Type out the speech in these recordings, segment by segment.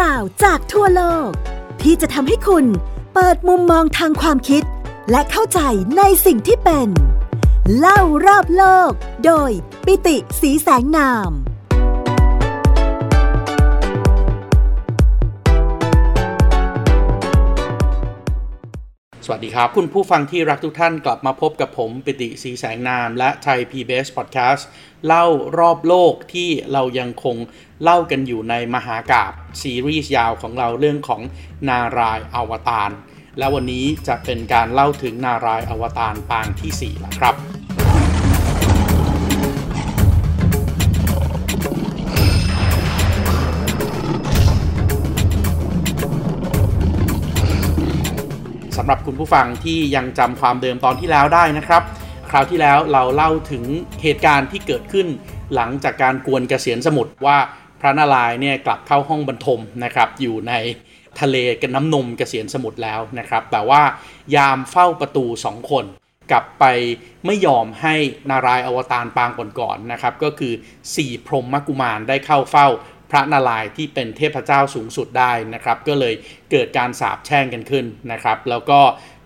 ราวจากทั่วโลก ที่จะทำให้คุณเปิดมุมมองทางความคิด และเข้าใจในสิ่งที่เป็น เล่ารอบโลก โดยปิติสีแสงนาม สวัสดีครับ คุณผู้ฟังที่รักทุกท่านกลับมาพบกับผม ปิติสีแสงนาม และไทย PBS Podcast เล่ารอบโลกที่เรายังคง เล่ากันอยู่ในมหากาบซีรีส์ยาวของเราเรื่องของนารายอวตาร และวันนี้จะเป็นการเล่าถึงนารายอวตารปางที่4แล้วครับ สำหรับคุณผู้ฟังที่ยังจำความเดิมตอนที่แล้วได้นะครับ คราวที่แล้วเราเล่าถึงเหตุการณ์ที่เกิดขึ้นหลังจากการกวนเกษียณสมุทรว่า พระนารายณ์เนี่ยกลับเข้าห้องบรรทมนะครับอยู่ในทะเลกันน้ำนมกเกษียณสมุทรแล้วนะครับ แต่ว่ายามเฝ้าประตูสองคน กลับไปไม่ยอมให้นารายณ์อวตารปางก่อนๆนะครับ ก็คือ4พรหมกุมารได้เข้าเฝ้าพระนารายณ์ที่เป็นเทพเจ้าสูงสุดได้นะครับ ก็เลยเกิดการสาบแช่งกันขึ้นนะครับ แล้วก็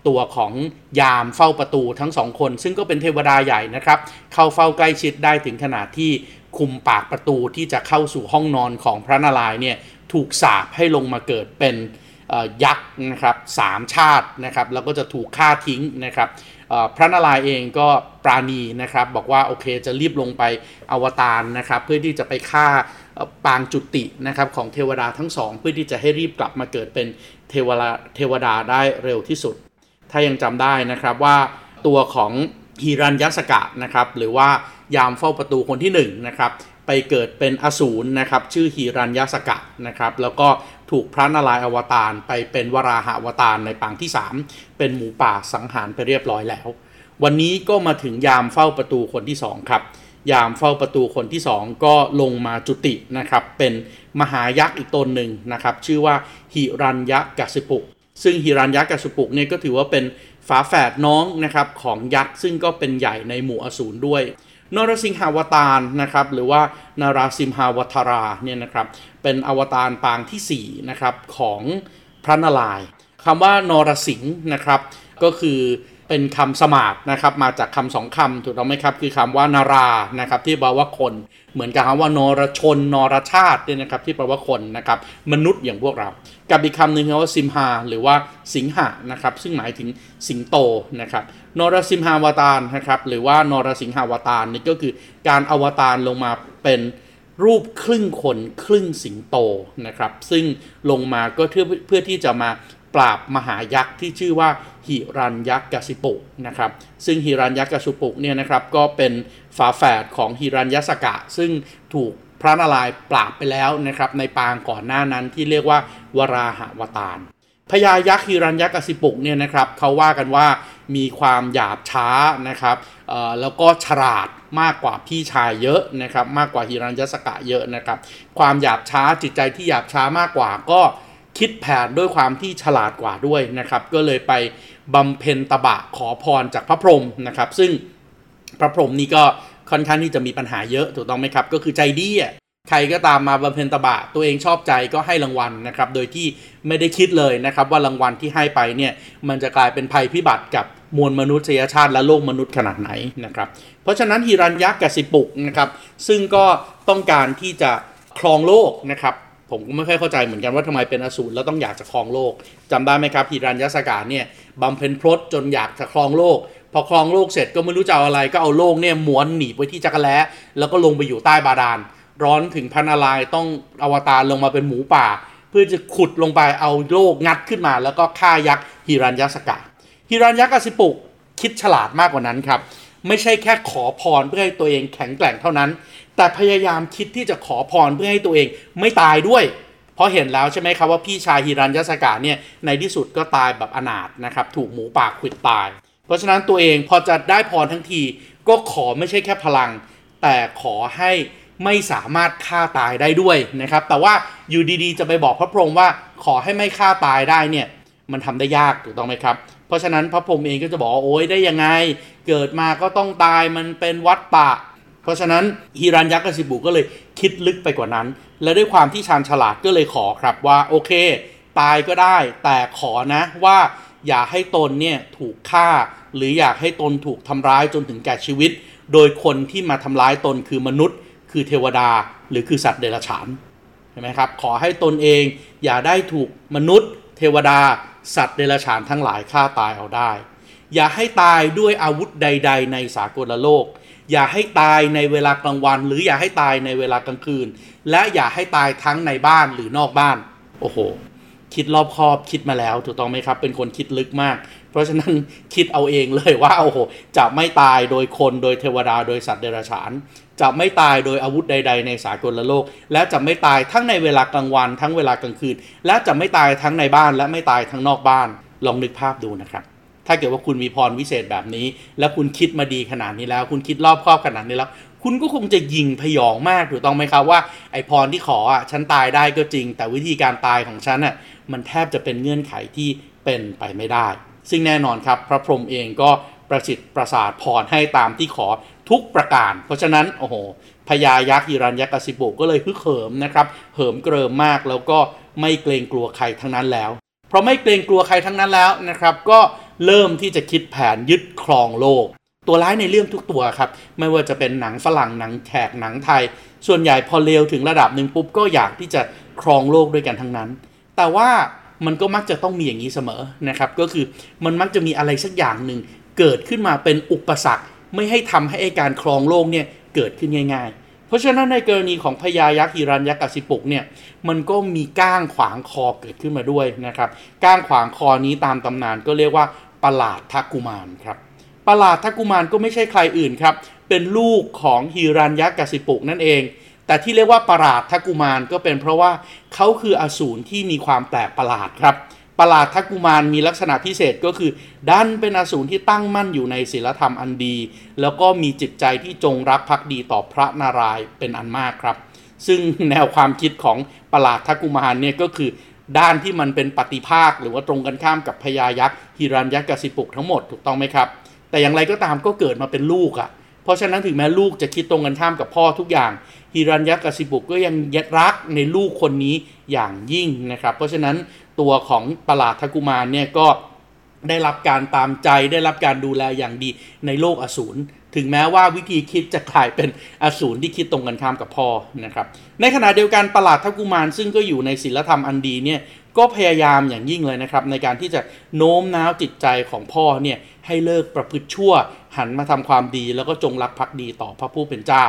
ตัวของยามเฝ้าประตูทั้งสองคน ซึ่งก็เป็นเทวดาใหญ่นะครับ เข้าเฝ้าใกล้ชิดได้ถึงขนาดที่ คุมปากประตูที่จะเข้าสู่ห้องนอนของพระนารายณ์เนี่ยถูกสาบให้ลงมาเกิดเป็นยักษ์นะครับสามชาตินะครับแล้วก็จะถูกฆ่าทิ้งนะครับพระนารายณ์เองก็ปราณีนะครับ บอกว่าโอเคจะรีบลงไปอวตารนะครับ เพื่อที่จะไปฆ่าปางจุตินะครับของเทวดาทั้งสองเพื่อที่จะให้รีบกลับมาเกิดเป็นเทวดาเทวดาได้เร็วที่สุด ถ้ายังจำได้นะครับว่าตัวของ ฮิรัญยสกะนะครับหรือว่ายามเฝ้าประตูคนที่1นะครับไปเกิดเป็นอสูรนะครับชื่อฮิรัญยสกะนะครับแล้วก็ถูกพระนารายณ์อวตารไปเป็นวราหะอวตารในปางที่ 3 เป็นหมูป่าสังหารไปเรียบร้อยแล้ว วันนี้ก็มาถึงยามเฝ้าประตูคนที่2ครับยามเฝ้าประตูคนที่ 2 ก็ลงมาจุตินะครับเป็นมหายักษ์อีกตนหนึ่งนะครับชื่อว่าหิรัญยกสิปุซึ่งฮิรัญยักษ์กัสุปุกเนี่ยก็ถือว่าเป็น ฝาแฝดน้องนะครับของยักษ์ซึ่งก็เป็นใหญ่ในหมู่อสูรด้วยนรสิงหาวตารนะครับหรือว่านาราสิมหาวทราเนี่ยนะครับเป็นอวตารปางที่4นะครับของพระนารายณ์คำว่านรสิงห์นะครับก็คือเป็นคำสมาร์ทนะครับมาจากคำสองคำถูกต้องไหมครับคือคำว่านารานะครับที่แปลว่าคน เหมือนกับคำว่านรชนนรชาติเนี่ยนะครับที่แปลว่าคนนะครับมนุษย์อย่างพวกเรา กับอีกคำหนึ่งคือว่าซิมฮาหรือว่าสิงหะนะครับซึ่งหมายถึงสิงโตนะครับนรสิมหาวตารนะครับหรือว่านรสิงหาวตารนี่ก็คือการอวตารลงมาเป็นรูปครึ่งคนครึ่งสิงโตนะครับซึ่งลงมาก็เพื่อเพื่อที่จะมาปราบมหายักษ์ที่ชื่อว่า หิรัญยักษ์กสิปุนะครับซึ่งหิรัญยักษ์กสิปุเนี่ยนะครับก็เป็นฝาแฝดของหิรัญยสกะ ซึ่งถูกพระนารายณ์ปราบไปแล้วนะครับในปางก่อนหน้านั้นที่เรียกว่าวราหาวตารพญายักษ์ฮิรัญยักษ์กสิปุกเนี่ยนะครับเขาว่ากันว่ามีความหยาบช้านะครับแล้วก็ฉลาดมากกว่าพี่ชายเยอะนะครับมากกว่าฮิรัญยสกะเยอะนะครับความหยาบช้าจิตใจที่หยาบช้ามากกว่าก็ คิดแผนด้วยความที่ฉลาดกว่าด้วยนะครับ ก็เลยไปบำเพ็ญตบะขอพรจากพระพรหมนะครับ ซึ่งพระพรหมนี่ก็ค่อนข้างที่จะมีปัญหาเยอะถูกต้องไหมครับ ก็คือใจดีอะใครก็ตามมาบำเพ็ญตบะตัวเองชอบใจก็ให้รางวัลนะครับ โดยที่ไม่ได้คิดเลยนะครับ ว่ารางวัลที่ให้ไปเนี่ยมันจะกลายเป็นภัยพิบัติกับมวลมนุษยชาติและโลกมนุษย์ขนาดไหนนะครับ เพราะฉะนั้นฮิรัญยักษ์กับสิปุกนะครับ ซึ่งก็ต้องการที่จะครองโลกนะครับ ผมก็ไม่ค่อยเข้าใจเหมือนกันว่าทำไมเป็นอสูรแล้วต้องอยากจะครองโลกจำได้ไหมครับฮิรัญยสกาเนี่ยบำเพ็ญพรตจนอยากจะครองโลก พอครองโลกเสร็จก็ไม่รู้จะเอาอะไรก็เอาโลกเนี่ยหมวนหนีไว้ที่จักรแล้แล้วก็ลงไปอยู่ใต้บาดาลร้อนถึงพันนารายต้องอวตารลงมาเป็นหมูป่า เพื่อจะขุดลงไปเอาโลกงัดขึ้นมา แล้วก็ฆ่ายักษ์ฮิรัญยสกะฮิรัญยักษ์กสิปุกคิดฉลาดมากกว่านั้นครับ ไม่ใช่แค่ขอพรเพื่อให้ตัวเองแข็งแกร่งเท่านั้น แต่พยายามคิดที่จะขอพรเพื่อให้ตัวเองไม่ตายด้วย เพราะเห็นแล้วใช่ไหมครับว่าพี่ชายฮิรัญยสกะเนี่ยในที่สุดก็ตายแบบอนาถนะครับถูกหมูป่าขวิดตาย เพราะฉะนั้นตัวเองพอจะได้พรทั้งทีก็ขอไม่ใช่แค่พลัง แต่ขอให้ไม่สามารถฆ่าตายได้ด้วยนะครับ แต่ว่าอยู่ดีๆ จะไปบอกพระพรหมว่าขอให้ไม่ฆ่าตายได้เนี่ยมันทำได้ยากถูกต้องไหมครับ เพราะฉะนั้นพระพรหมเองก็จะบอกโอ้ยได้ยังไง เกิดมาก็ต้องตายมันเป็นวัฏฏะเพราะฉะนั้นฮิรันยักษ์กสิบุก็เลยคิดลึกไปกว่านั้น และด้วยความที่ชาญฉลาดก็เลยขอครับว่าโอเค ตายก็ได้ แต่ขอนะว่าอย่าให้ตนเนี่ยถูกฆ่า หรืออยากให้ตนถูกทำร้ายจนถึงแก่ชีวิต โดยคนที่มาทำร้ายตนคือมนุษย์ คือเทวดา หรือคือสัตว์เดรัจฉานเห็นไหมครับขอให้ตนเองอย่าได้ถูกมนุษย์ เทวดา สัตว์เดรัจฉานทั้งหลายฆ่าตายเอาได้ อย่าให้ตายด้วยอาวุธใด ๆ ในสากลโลก อย่าให้ตายในเวลากลางวัน หรืออย่าให้ตายในเวลากลางคืน และอย่าให้ตายทั้งในบ้านหรือนอกบ้าน โอ้โห คิดรอบคอบคิดมาแล้วถูกต้องไหมครับ เป็นคนคิดลึกมาก เพราะฉะนั้นคิดเอาเองเลยว่าโอ้โหจะไม่ตายโดยคนโดยเทวดาโดยสัตว์เดรัจฉาน จะไม่ตายโดยอาวุธใด ๆ ในสากลโลก และจะไม่ตายทั้งในเวลากลางวัน ทั้งเวลากลางคืน และจะไม่ตายทั้งในบ้าน และไม่ตายทั้งนอกบ้าน ลองนึกภาพดูนะครับ ถ้าเกิดว่าคุณมีพรวิเศษแบบนี้ แล้วคุณคิดมาดีขนาดนี้แล้ว คุณคิดรอบครอบขนาดนี้แล้วคุณก็คงจะยิงพยองมากถูกต้องไหมครับว่าไอพรที่ขออะฉันตายได้ก็จริง แต่วิธีการตายของฉันอะมันแทบจะเป็นเงื่อนไขที่เป็นไปไม่ได้ ซึ่งแน่นอนครับ พระพรหมเองก็ประสิทธิ์ประสาทพรให้ตามที่ขอ ทุกประการ เพราะฉะนั้นโอ้โหพญายักษ์ฮิรัญยักษิบุก็เลยฮึกเหิมนะครับ เหิมเกริมมากแล้วก็ไม่เกรงกลัวใครทั้งนั้นแล้ว เพราะไม่เกรงกลัวใครทั้งนั้นแล้วนะครับ ก็เริ่มที่จะคิดแผนยึดครองโลก ตัวร้ายในเรื่องทุกตัวครับ ไม่ว่าจะเป็นหนังฝรั่งหนังแขกหนังไทย ส่วนใหญ่พอเลวถึงระดับหนึ่งปุ๊บก็อยากที่จะครองโลกด้วยกันทั้งนั้น แต่ว่ามันก็มักจะต้องมีอย่างนี้เสมอนะครับ ก็คือมันมักจะมีอะไรสักอย่างหนึ่งเกิดขึ้นมาเป็นอุปสรรค ไม่ให้ทำให้การครองโลกเนี่ยเกิดขึ้นง่าย ๆ เพราะฉะนั้นในกรณีของพญายักษ์ฮิรัญยักษ์กสิปุกเนี่ยมันก็มีก้างขวางคอเกิดขึ้นมาด้วยนะครับก้างขวางคอนี้ตามตำนานก็เรียกว่าประหลาดทักกุมารครับประหลาดทักกุมารก็ไม่ใช่ใครอื่นครับเป็นลูกของฮิรัญยักษ์กสิปุกนั่นเอง แต่ที่เรียกว่าประหลาดทักกุมารก็เป็นเพราะว่าเขาคืออสูรที่มีความแปลกประหลาดครับ ประหลาดทักกุมารมีลักษณะพิเศษก็คือดันเป็นอสูรที่ตั้งมั่นอยู่ในศีลธรรมอันดี แล้วก็มีจิตใจที่จงรักภักดีต่อพระนารายณ์เป็นอันมากครับ ซึ่งแนวความคิดของประหลาดทักกุมารเนี่ยก็คือด้านที่มันเป็นปฏิภาคหรือว่าตรงกันข้ามกับพญายักษ์ฮิรัญยักษ์กสิปุกทั้งหมดถูกต้องไหมครับ แต่อย่างไรก็ตามก็เกิดมาเป็นลูกอะ่ะเพราะฉะนั้นถึงแม้ลูกจะคิดตรงกันข้ามกับพ่อทุกอย่างฮิรัญยักษ์กสิปุกก็ยังยัดรักในลูกคนนี้อย่างยิ่งนะครับ เพราะฉะนั้น ตัวของประหลาดทักกุมารเนี่ยก็ได้รับการตามใจได้รับการดูแลอย่างดีในโลกอสูรถึงแม้ว่าวิธีคิดจะกลายเป็นอสูรที่คิดตรงกันข้ามกับพ่อนะครับ ในขณะเดียวกันประหลาดทักกุมารซึ่งก็อยู่ในศีลธรรมอันดีเนี่ยก็พยายามอย่างยิ่งเลยนะครับ ในการที่จะโน้มน้าวจิตใจของพ่อเนี่ยให้เลิกประพฤติชั่วหันมาทำความดีแล้วก็จงรักภักดีต่อพระผู้เป็นเจ้า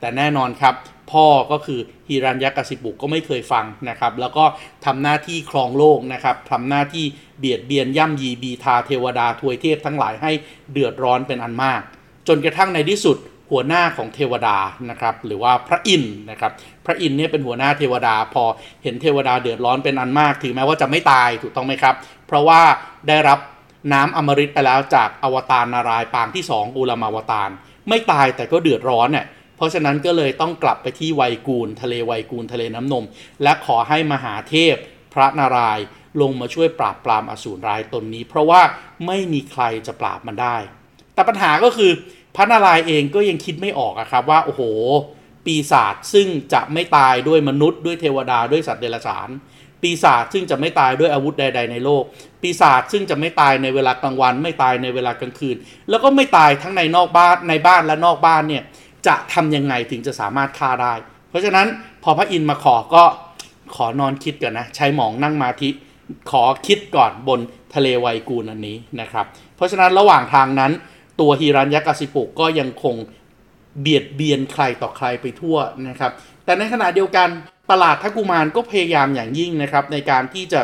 แต่แน่นอนครับ พ่อก็คือฮิรัญยักษิบุกก็ไม่เคยฟังนะครับ แล้วก็ทำหน้าที่ครองโลกนะครับทำหน้าที่เบียดเบียนย่ำยีบีทาเทวดาทวยเทพทั้งหลายให้เดือดร้อนเป็นอันมาก จนกระทั่งในที่สุดหัวหน้าของเทวดานะครับหรือว่าพระอินทร์นะครับพระอินทร์เนี่ยเป็นหัวหน้าเทวดาพอเห็นเทวดาเดือดร้อนเป็นอันมากถึงแม้ว่าจะไม่ตายถูกต้องไหมครับ เพราะว่าได้รับน้ำอมฤตไปแล้วจากอวตารนารายปางที่สองอุลมาวตารไม่ตายแต่ก็เดือดร้อนเนี่ย ราะฉะนั้นก็เลยต้องกลับไปที่ไวยกูลทะเลไวยกูลทะเลน้ำนม และขอให้มหาเทพพระนารายณ์ลงมาช่วยปราบปรามอสูรร้ายตนนี้ เพราะว่าไม่มีใครจะปราบมันได้ แต่ปัญหาก็คือพระนารายณ์เองก็ยังคิดไม่ออกอะครับว่าโอ้โห ปีศาจซึ่งจะไม่ตายด้วยมนุษย์ด้วยเทวดาด้วยสัตว์เดรัจฉาน ปีศาจซึ่งจะไม่ตายด้วยอาวุธใด ๆ ในโลก ปีศาจซึ่งจะไม่ตายในเวลากลางวัน ไม่ตายในเวลากลางคืน แล้วก็ไม่ตายทั้งในนอกบ้านในบ้านและนอกบ้านเนี่ย จะทำยังไงถึงจะสามารถฆ่าได้ เพราะฉะนั้นพอพระอินทร์มาขอก็ขอนอนคิดก่อนนะใช้หมองนั่งมาทิขอคิดก่อนบนทะเลไวกูลอันนี้นะครับ เพราะฉะนั้นระหว่างทางนั้น ตัวฮิรัญยักษิปุกก็ยังคงเบียดเบียนใครต่อใครไปทั่วนะครับ แต่ในขณะเดียวกันประหลาดทักกุมารก็พยายามอย่างยิ่งนะครับ ในการที่จะ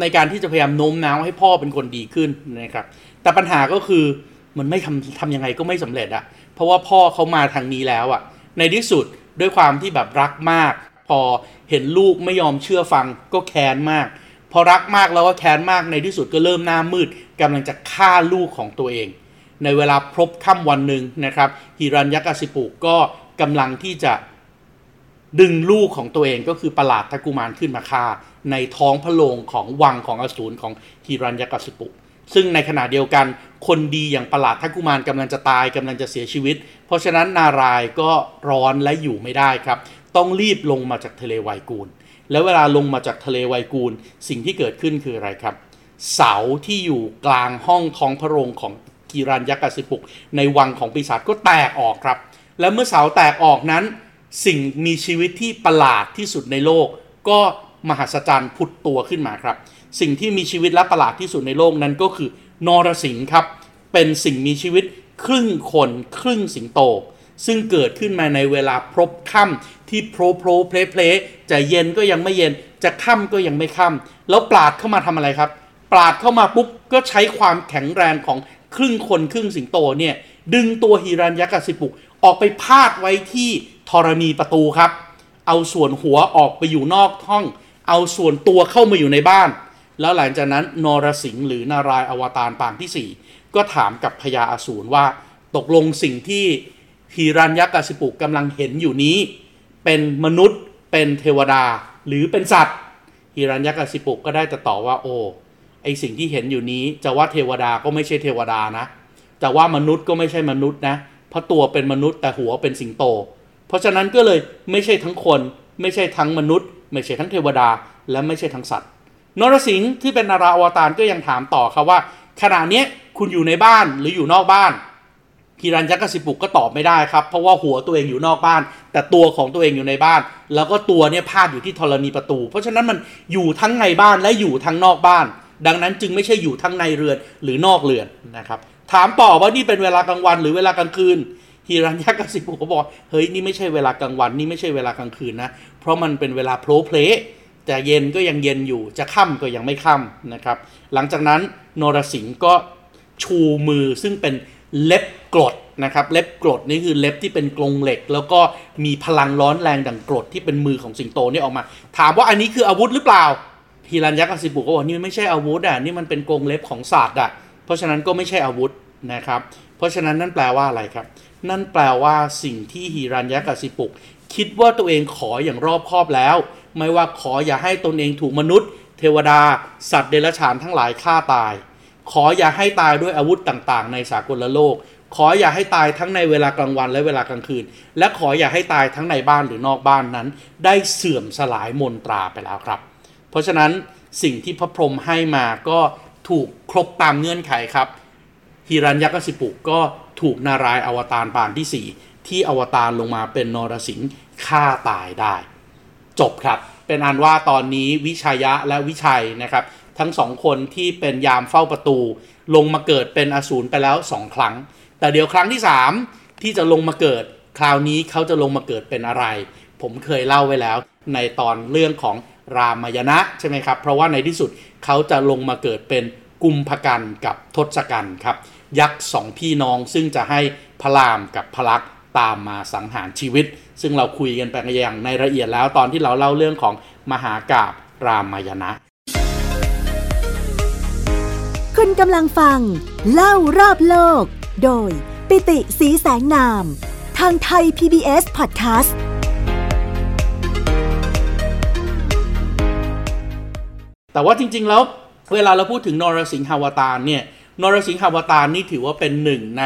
ในการที่จะพยายามโน้มน้าวให้พ่อเป็นคนดีขึ้นนะครับ แต่ปัญหาก็คือมันไม่ทำทำยังไงก็ไม่สำเร็จอะ เพราะว่าพ่อเขามาทางนี้แล้วอะในที่สุดด้วยความที่แบบรักมาก พอเห็นลูกไม่ยอมเชื่อฟังก็แค้นมาก พอรักมากแล้วก็แค้นมากในที่สุดก็เริ่มหน้ามืดกำลังจะฆ่าลูกของตัวเอง ในเวลาพบค่ำวันหนึ่งนะครับฮิรัญยักษ์สิปุก็กำลังที่จะดึงลูกของตัวเองก็คือประหลาดทักุมารขึ้นมาฆ่า ในท้องพระโรงของวังของอสูรของฮิรัญยักษ์สิปุ ซึ่งในขณะเดียวกันคนดีอย่างประหลาดทักุมารกำลังจะตายกำลังจะเสียชีวิต เพราะฉะนั้นนารายก็ร้อนและอยู่ไม่ได้ครับ ต้องรีบลงมาจากทะเลไวกูล แล้วเวลาลงมาจากทะเลไวกูล สิ่งที่เกิดขึ้นคืออะไรครับ เสาที่อยู่กลางห้องท้องพระโรงของกีรันยักษ์กสิปุกในวังของปีศาจก็แตกออกครับ และเมื่อเสาแตกออกนั้น สิ่งมีชีวิตที่ประหลาดที่สุดในโลก ก็มหัศจรรย์ผุดตัวขึ้นมาครับ สิ่งที่มีชีวิตและประหลาดที่สุดในโลกนั้นก็คือนอรสิงครับ เป็นสิ่งมีชีวิตครึ่งคนครึ่งสิงโต ซึ่งเกิดขึ้นมาในเวลาพรบค่ำที่โพรโพรเพลเพลจะเย็นก็ยังไม่เย็น จะค่ำก็ยังไม่ค่ำแล้วปราดเข้ามาทำอะไรครับ ปราดเข้ามาปุ๊บก็ใช้ความแข็งแรงของครึ่งคนครึ่งสิงโตเนี่ยดึงตัวฮิรันยักษ์สิปุกออกไปพาดไว้ที่ธรณีประตูครับ เอาส่วนหัวออกไปอยู่นอกห้อง เอาส่วนตัวเข้ามาอยู่ในบ้าน แล้วหลังจากนั้นนรสิงห์หรือนารายอวตารปางที่ 4 ก็ถามกับพญาอสูรว่าตกลงสิ่งที่ฮิรันยักษ์สิปุกกำลังเห็นอยู่นี้ เป็นมนุษย์เป็นเทวดาหรือเป็นสัตว์ฮิรันยักษ์สิปุกก็ได้แต่ตอบว่าโอ้ไอสิ่งที่เห็นอยู่นี้จะว่าเทวดาก็ไม่ใช่เทวดานะจะว่ามนุษย์ก็ไม่ใช่มนุษย์นะเพราะตัวเป็นมนุษย์แต่หัวเป็นสิงโต เพราะฉะนั้นก็เลยไม่ใช่ทั้งคน ไม่ใช่ทั้งมนุษย์ ไม่ใช่ทั้งเทวดา และไม่ใช่ทั้งสัตว์ นรสิงห์ที่เป็นนาราอวตารก็ยังถามต่อครับว่า ขณะนี้คุณอยู่ในบ้านหรืออยู่นอกบ้านฮิรันยักษ์สิปุกก็ตอบไม่ได้ครับ เพราะว่าหัวตัวเองอยู่นอกบ้าน แต่ตัวของตัวเองอยู่ในบ้าน แล้วก็ตัวเนี่ยพาดอยู่ที่ธรณีประตู เพราะฉะนั้นมันอยู่ทั้งในบ้านและอยู่ทั้งนอกบ้าน ดังนั้นจึงไม่ใช่อยู่ทั้งในเรือนหรือนอกเรือนนะครับ ถามต่อว่านี่เป็นเวลากลางวันหรือเวลากลางคืนฮิรันยักษ์สิปุกก็บอกเฮ้ยนี่ไม่ใช่เวลากลางวันนี่ไม่ใช่เวลากลางคืนนะเพราะมันเป็นเวลาโพลเพล แต่เย็นก็ยังเย็นอยู่จะค่ำก็ยังไม่ค่ำนะครับ หลังจากนั้นนรสิงห์ก็ชูมือซึ่งเป็นเล็บกรดนะครับ เล็บกรดนี่คือเล็บที่เป็นกรงเหล็ก แล้วก็มีพลังร้อนแรงดังกรดที่เป็นมือของสิงโตนี่ออกมา ถามว่าอันนี้คืออาวุธหรือเปล่าฮิรันยักษ์สิบุก็บอกนี่ไม่ใช่อาวุธอะนี่มันเป็นกรงเล็บของศาสตร์อะเพราะฉะนั้นก็ไม่ใช่อาวุธนะครับ เพราะฉะนั้นนั่นแปลว่าอะไรครับ นั่นแปลว่าสิ่งที่ฮิรันยักษ์สิปุกคิดว่าตัวเองขออย่างรอบคอบแล้ว ไม่ว่าขออย่าให้ตนเองถูกมนุษย์ เทวดา สัตว์เดรัจฉานทั้งหลายฆ่าตาย ขออย่าให้ตายด้วยอาวุธต่างๆ ในสากลโลก ขออย่าให้ตายทั้งในเวลากลางวันและเวลากลางคืน และขออย่าให้ตายทั้งในบ้านหรือนอกบ้านนั้น ได้เสื่อมสลายมนตราไปแล้วครับ เพราะฉะนั้นสิ่งที่พระพรหมให้มาก็ถูกครบตามเงื่อนไขครับฮิรัญยักษิปุกก็ถูกนารายอวตารปางที่ 4 ที่อวตารลงมาเป็นนรสิงห์ฆ่าตายได้ จบครับ เป็นอันว่าตอนนี้วิชายะและวิชัยนะครับ ทั้งสองคนที่เป็นยามเฝ้าประตู ลงมาเกิดเป็นอสูรไปแล้วสองครั้ง แต่เดี๋ยวครั้งที่3ที่จะลงมาเกิด คราวนี้เขาจะลงมาเกิดเป็นอะไร ผมเคยเล่าไว้แล้ว ในตอนเรื่องของรามายณะใช่ไหมครับ เพราะว่าในที่สุดเขาจะลงมาเกิดเป็นกุมภกันกับทศกัณฐ์ครับ ยักษ์สองพี่น้องซึ่งจะให้พระรามกับพระลักษ ตามมาสังหารชีวิต ซึ่งเราคุยกันไปอย่างในละเอียดแล้วตอนที่เราเล่าเรื่องของมหากาบรามายณะคุณกำลังฟัง เล่ารอบโลก โดยปิติสีแสงนาม ทางไทย PBS Podcast แต่ว่าจริง ๆ แล้วเวลาเราพูดถึงนรสิงหาวตารเนี่ยนรสิงหาวตารนี่ถือว่าเป็นหนึ่งใน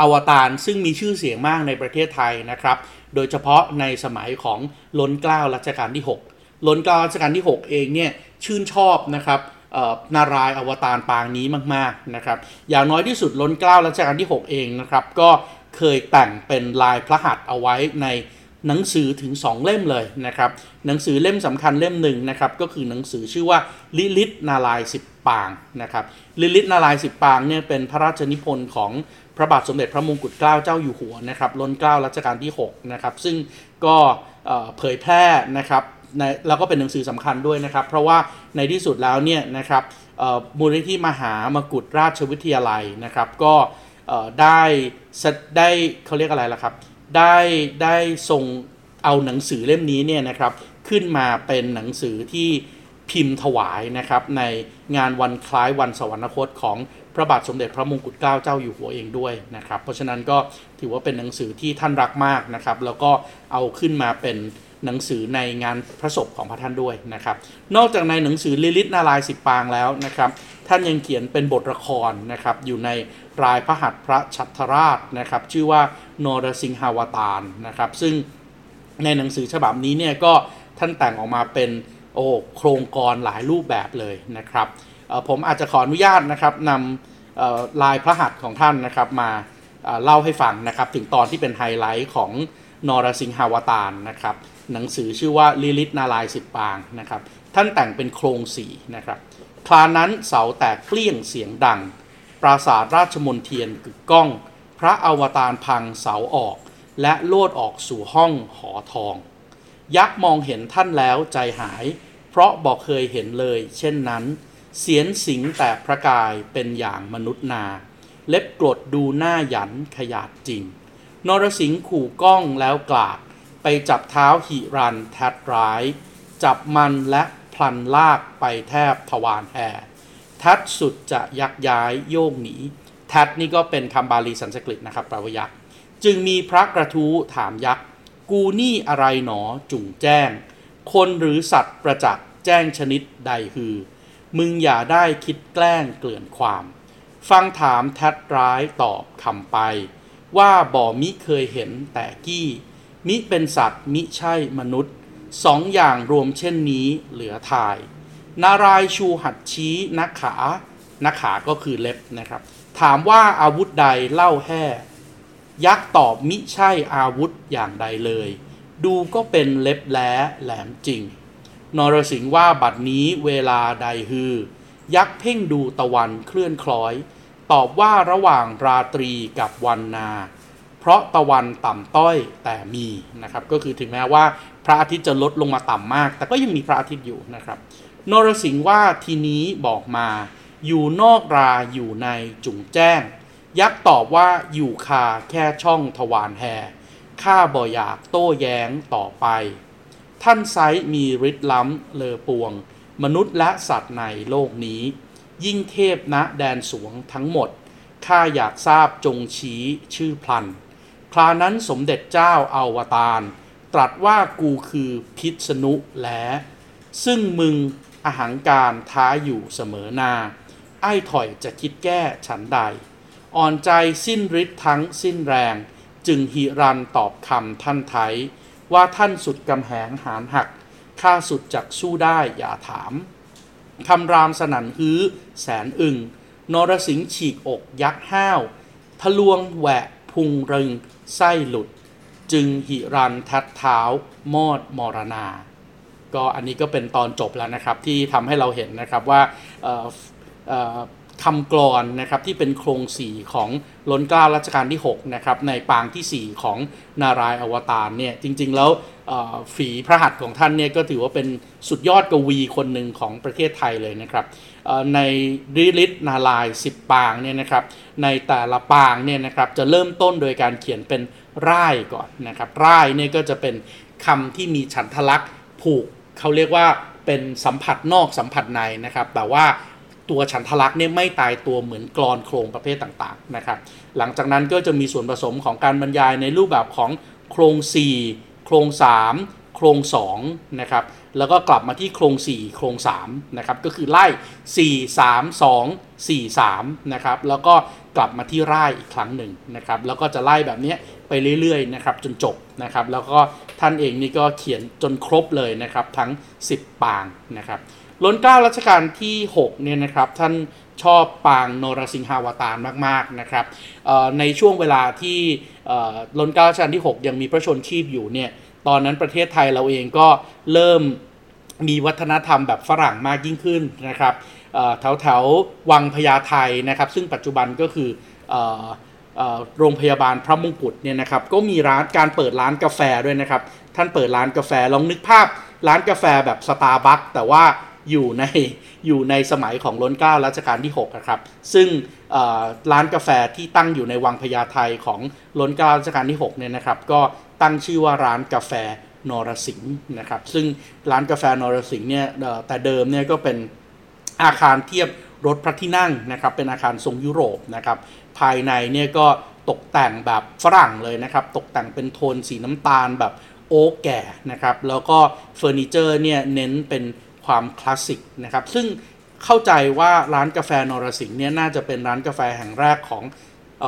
อวตารซึ่งมีชื่อเสียงมากในประเทศไทยนะครับ โดยเฉพาะในสมัยของล้นเกล้ารัชกาลที่ 6 ล้นเกล้ารัชกาลที่ 6 เองเนี่ยชื่นชอบนะครับนารายณ์อวตารปางนี้มากๆนะครับ อย่างน้อยที่สุดล้นเกล้ารัชกาลที่ 6 เองนะครับก็เคยแต่งเป็นลายพระหัตถ์เอาไว้ในหนังสือถึง 2 เล่มเลยนะครับ หนังสือเล่มสำคัญเล่มหนึ่งนะครับก็คือหนังสือชื่อว่าลิลิตนารายณ์สิบปางนะครับลิลิตนารายณ์สิบปางเนี่ยเป็นพระราชนิพนธ์ของ พระบาทสมเด็จพระมงกุฎเกล้าเจ้าอยู่หัวนะครับล้นเกล้ารัชกาลที่ 6 นะครับ ซึ่งก็เผยแพร่นะครับในแล้วก็เป็นหนังสือสำคัญด้วยนะครับ เพราะว่าในที่สุดแล้วเนี่ยนะครับมูลนิธิมหามกุฎราชวิทยาลัยนะครับ ก็ได้ได้เขาเรียกอะไรล่ะครับ ได้ได้ส่งเอาหนังสือเล่มนี้เนี่ยนะครับขึ้นมาเป็นหนังสือที่พิมพ์ถวายนะครับในงานวันคล้ายวันสวรรคตของ พระบาทสมเด็จพระมงกุฎเกล้าเจ้าอยู่หัวเองด้วยนะครับ เพราะฉะนั้นก็ถือว่าเป็นหนังสือที่ท่านรักมากนะครับ แล้วก็เอาขึ้นมาเป็นหนังสือในงานพระศพของพระท่านด้วยนะครับ นอกจากในหนังสือลิลิตนาลายสิบปางแล้วนะครับ ท่านยังเขียนเป็นบทละครนะครับ อยู่ในรายพระหัตถ์พระชัตรราชนะครับ ชื่อว่านรสิงหาวตารนะครับ ซึ่งในหนังสือฉบับนี้เนี่ยก็ท่านแต่งออกมาเป็นโอ้โครงกรหลายรูปแบบเลยนะครับ ผมอาจจะขออนุญาตนะครับนำลายพระหัตถ์ของท่านนะครับมาเล่าให้ฟังนะครับถึงตอนที่เป็นไฮไลท์ของนรสิงหาวตารนะครับหนังสือชื่อว่าลิลิตนาลายสิบปางนะครับท่านแต่งเป็นโครงสีนะครับคลานั้นเสาแตกเกลี้ยงเสียงดัง ปราสาทราชมนเทียนกึกก้อง พระอวตารพังเสาออก และโลดออกสู่ห้องหอทอง ยักษ์มองเห็นท่านแล้วใจหาย เพราะบอกเคยเห็นเลย เช่นนั้น เสียนสิงแต่พระกายเป็นอย่างมนุษย์นา เล็บกรดดูหน้าหยันขยาดจริง นรสิงห์ขู่ก้องแล้วกลาด ไปจับเท้าหิรันแทดร้าย จับมันและพลันลากไปแทบทวารแห่ทัดสุดจะยักย้ายโยกหนีทัดนี่ก็เป็นคำบาลีสันสกฤตนะครับแปลว่ายักษ์จึงมีพระกระทู้ถามยักษ์กูนี่อะไรหนอจุ่งแจ้ง คนหรือสัตว์ประจักษ์แจ้งชนิดใดฮือ มึงอย่าได้คิดแกล้งเกลื่อนความ ฟังถามแทดร้ายตอบคำไป ว่าบ่มิเคยเห็นแต่กี้ มิเป็นสัตว์มิใช่มนุษย์สองอย่างรวมเช่นนี้เหลือทาย นารายชูหัดชี้นักขานักขาก็คือเล็บนะครับ ถามว่าอาวุธใดเล่าแห่ยักษ์ตอบมิใช่อาวุธอย่างใดเลย ดูก็เป็นเล็บแล้แหลมจริง นรสิงห์ว่าบัดนี้เวลาใดฮือ ยักษ์เพ่งดูตะวันเคลื่อนคล้อย ตอบว่าระหว่างราตรีกับวันนา เพราะตะวันต่ำต้อยแต่มีนะครับก็คือถึงแม้ว่าพระอาทิตย์จะลดลงมาต่ำมาก แต่ก็ยังมีพระอาทิตย์อยู่นะครับนรสิงห์ว่าทีนี้บอกมา อยู่นอกราอยู่ในจุงแจ้ง ยักษ์ตอบว่าอยู่คาแค่ช่องทวารแห่ข้าบ่อยากโต้แย้งต่อไป ท่านไซมีฤทธิ์ล้ำเลอปวง มนุษย์และสัตว์ในโลกนี้ ยิ่งเทพณแดนสวงทั้งหมด ข้าอยากทราบจงชี้ชื่อพลัน ครานั้นสมเด็จเจ้าอาวตาร ตรัสว่ากูคือพิษณุแล ซึ่งมึงอหังการท้าอยู่เสมอนา ไอ้ถอยจะคิดแก้ฉันใด อ่อนใจสิ้นฤทธิ์ทั้งสิ้นแรง จึงหิรันตอบคำท่านไทย ว่าท่านสุดกำแหงหานหัก ข้าสุดจักสู้ได้อย่าถามคำรามสนั่นฮื้อ แสนอึงนรสิงห์ฉีกอกยักษ์ห้าว ทะลวงแหวะพุงรึง ไส้หลุด จึงหิรันทัดเท้า มอดมรณา ก็อันนี้ก็เป็นตอนจบแล้วนะครับที่ทำให้เราเห็นนะครับว่า คำกรอนนะครับที่เป็นโครงสีของล้นเกล้ารัชกาลที่6นะครับในปางที่ 4 ของนารายอวตารเนี่ยจริง ๆ แล้วฝีพระหัตถ์ของท่านเนี่ยก็ถือว่าเป็นสุดยอดกวีคนหนึ่งของประเทศไทยเลยนะครับในริลิตนาลาย 10 ปางเนี่ยนะครับในแต่ละปางเนี่ยนะครับจะเริ่มต้นโดยการเขียนเป็นร่ายก่อนนะครับร่ายเนี่ยก็จะเป็นคำที่มีฉันทลักษ์ผูกเขาเรียกว่าเป็นสัมผัสนอกสัมผัสในนะครับแต่ว่า ตัวฉันทลักษ์เนี่ยไม่ตายตัวเหมือนกรอนโครงประเภทต่างๆนะครับ หลังจากนั้นก็จะมีส่วนผสมของการบรรยายในรูปแบบของโครง 4 โครง 3 โครง2นะครับแล้วก็กลับมาที่โครง 4 โครง3นะครับก็คือไล่ 4 3 2 4 3นะครับแล้วก็กลับมาที่ไร่อีกครั้งหนึ่งนะครับแล้วก็จะไล่แบบนี้ไปเรื่อยๆนะครับจนจบนะครับแล้วก็ท่านเองนี่ก็เขียนจนครบเลยนะครับทั้ง 10 ปางนะครับ ล้นเกล้ารัชกาลที่ 6 เนี่ยนะครับ ท่านชอบปางโนรสิงหาวตารมาก ๆ นะครับในช่วงเวลาที่ล้นเกล้ารัชกาลที่ 6 ยังมีพระชนชีพอยู่เนี่ยตอนนั้นประเทศไทยเราเองก็เริ่มมีวัฒนธรรมแบบฝรั่งมากยิ่งขึ้นนะครับแถวแถววังพญาไทนะครับ ซึ่งปัจจุบันก็คือโรงพยาบาลพระมงกุฎเนี่ยนะครับก็มีร้านการเปิดร้านกาแฟด้วยนะครับ ท่านเปิดร้านกาแฟลองนึกภาพร้านกาแฟแบบสตาร์บัคแต่ว่า อยู่ในอยู่ในสมัยของล้นเก้ารัชกาลที่6นะครับ ซึ่งร้านกาแฟที่ตั้งอยู่ในวังพญาไทของล้นเก้ารัชกาลที่6เนี่ยนะครับ ก็ตั้งชื่อว่าร้านกาแฟนรสิงห์นะครับ ซึ่งร้านกาแฟนรสิงห์เนี่ยแต่เดิมเนี่ยก็เป็นอาคารเทียบรถพระที่นั่งนะครับ เป็นอาคารทรงยุโรปนะครับ ภายในเนี่ยก็ตกแต่งแบบฝรั่งเลยนะครับ ตกแต่งเป็นโทนสีน้ำตาลแบบโโอ๊กแก่นะครับ แล้วก็เฟอร์นิเจอร์เนี่ยเน้นเป็น ความคลาสสิกนะครับซึ่งเข้าใจว่าร้านกาแฟนรสิงห์เนี่ยน่าจะเป็นร้านกาแฟแห่งแรกของ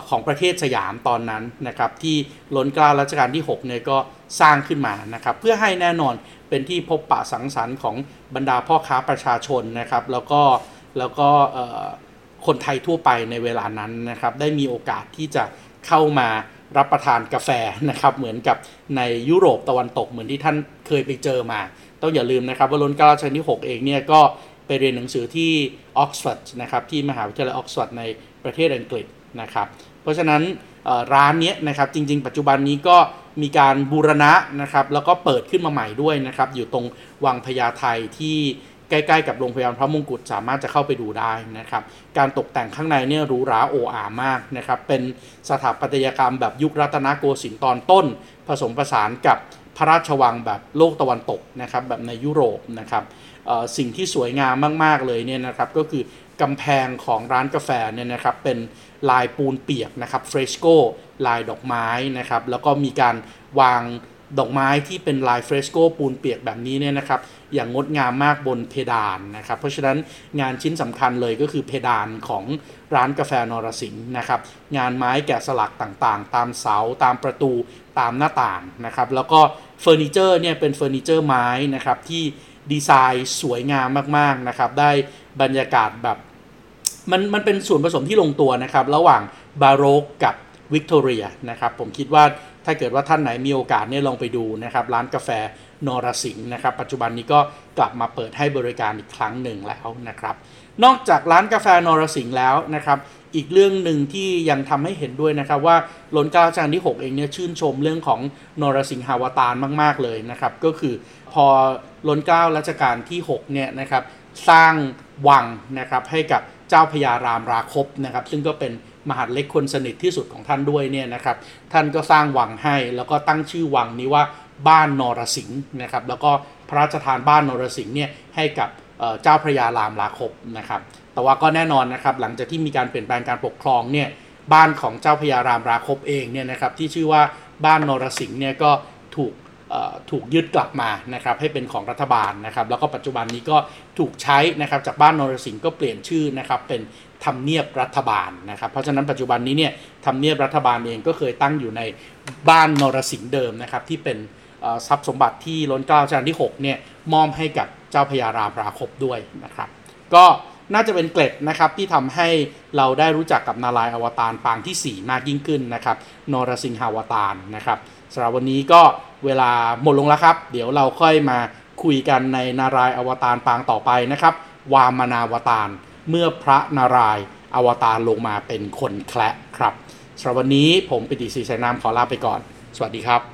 ของประเทศสยามตอนนั้นนะครับที่ล้นกล้ารัชกาลที่6เนี่ยก็สร้างขึ้นมานะครับเพื่อให้แน่นอนเป็นที่พบปะสังสรรค์ของบรรดาพ่อค้าประชาชนนะครับแล้วก็แล้วก็คนไทยทั่วไปในเวลานั้นนะครับได้มีโอกาสที่จะเข้ามารับประทานกาแฟนะครับเหมือนกับในยุโรปตะวันตกเหมือนที่ท่านเคยไปเจอมา ต้องอย่าลืมนะครับว่าล้นเกล้ารัชกาลที่ 6 เองเนี่ยก็ไปเรียนหนังสือที่ออกซฟอร์ดนะครับที่มหาวิทยาลัยออกซฟอร์ดในประเทศอังกฤษนะครับเพราะฉะนั้นร้านนี้นะครับจริง ๆ ปัจจุบันนี้ก็มีการบูรณะนะครับแล้วก็เปิดขึ้นมาใหม่ด้วยนะครับอยู่ตรงวังพญาไทที่ใกล้ๆกับโรงพยาบาลพระมงกุฎสามารถจะเข้าไปดูได้นะครับ การตกแต่งข้างในเนี่ยหรูหราโออามากนะครับ เป็นสถาปัตยกรรมแบบยุครัตนโกสินทร์ตอนต้น ผสมผสานกับ พระราชวังแบบโลกตะวันตกนะครับแบบในยุโรปนะครับสิ่งที่สวยงามมาก ๆ เลยเนี่ยนะครับก็คือกำแพงของร้านกาแฟเนี่ยนะครับเป็นลายปูนเปียกนะครับ fresco ลายดอกไม้นะครับแล้วก็มีการวางดอกไม้ที่เป็นลาย fresco ปูนเปียกแบบนี้เนี่ยนะครับอย่างงดงามมากบนเพดานนะครับ เพราะฉะนั้นงานชิ้นสำคัญเลยก็คือเพดานของร้านกาแฟนรสิงห์นะครับ งานไม้แกะสลักต่างๆ ตามเสาตามประตูตามหน้าต่างนะครับ แล้วก็ เฟอร์นิเจอร์เนี่ยเป็นเฟอร์นิเจอร์ไม้นะครับที่ดีไซน์สวยงามมากๆนะครับได้บรรยากาศแบบมันมันเป็นส่วนผสมที่ลงตัวนะครับ ระหว่างบาโรกกับวิกตอเรียนะครับผมคิดว่าถ้าเกิดว่าท่านไหนมีโอกาสเนี่ยลองไปดูนะครับ ร้านกาแฟนรสิงห์นะครับ ปัจจุบันนี้ก็กลับมาเปิดให้บริการอีกครั้งหนึ่งแล้วนะครับ นอกจากร้านกาแฟนรสิงห์แล้วนะครับ อีกเรื่องหนึ่งที่ยังทำให้เห็นด้วยนะครับ ว่าล้นเก้าจานที่ 6 เองเนี่ยชื่นชมเรื่องของนรสิงหาวตารมาก ๆ เลยนะครับ ก็คือพอล้นเก้ารัชกาลที่6เนี่ยนะครับสร้างวังนะครับให้กับเจ้าพญารามราคบนะครับซึ่งก็เป็นมหาดเล็กคนสนิทที่สุดของท่านด้วยเนี่ยนะครับท่านก็สร้างวังให้แล้วก็ตั้งชื่อวังนี้ว่าบ้านนรสิงห์นะครับแล้วก็พระราชทานบ้านนรสิงห์เนี่ยให้กับ เจ้าพระยารามราคบนะครับ แต่ว่าก็แน่นอนนะครับหลังจากที่มีการเปลี่ยนแปลงการปกครองเนี่ยบ้านของเจ้าพญารามราคบเองเนี่ยนะครับที่ชื่อว่าบ้านนรสิงห์เนี่ยก็ถูกถูกยึดกลับมานะครับให้เป็นของรัฐบาลนะครับแล้วก็ปัจจุบันนี้ก็ถูกใช้นะครับจากบ้านนรสิงห์ก็เปลี่ยนชื่อนะครับเป็นทำเนียบรัฐบาลนะครับ เพราะฉะนั้นปัจจุบันนี้เนี่ยทำเนียบรัฐบาลเองก็เคยตั้งอยู่ในบ้านนรสิงห์เดิมนะครับที่เป็นทรัพย์สมบัติที่ล้นเกล้าชาญที่6เนี่ยมอบให้กับ เจ้าพญารามราคบด้วยนะครับ ก็น่าจะเป็นเกร็ดนะครับที่ทำให้เราได้รู้จักกับนารายอวตารปางที่ 4 มากยิ่งขึ้นนะครับนรสิงหาวตารนะครับสำหรับวันนี้ก็เวลาหมดลงแล้วครับ เดี๋ยวเราค่อยมาคุยกันในนารายอวตารปางต่อไปนะครับ วามนาวตารเมื่อพระนารายอวตารลงมาเป็นคนแคละครับสำหรับวันนี้ผมปิติศรีสายนามขอลาไปก่อน สวัสดีครับ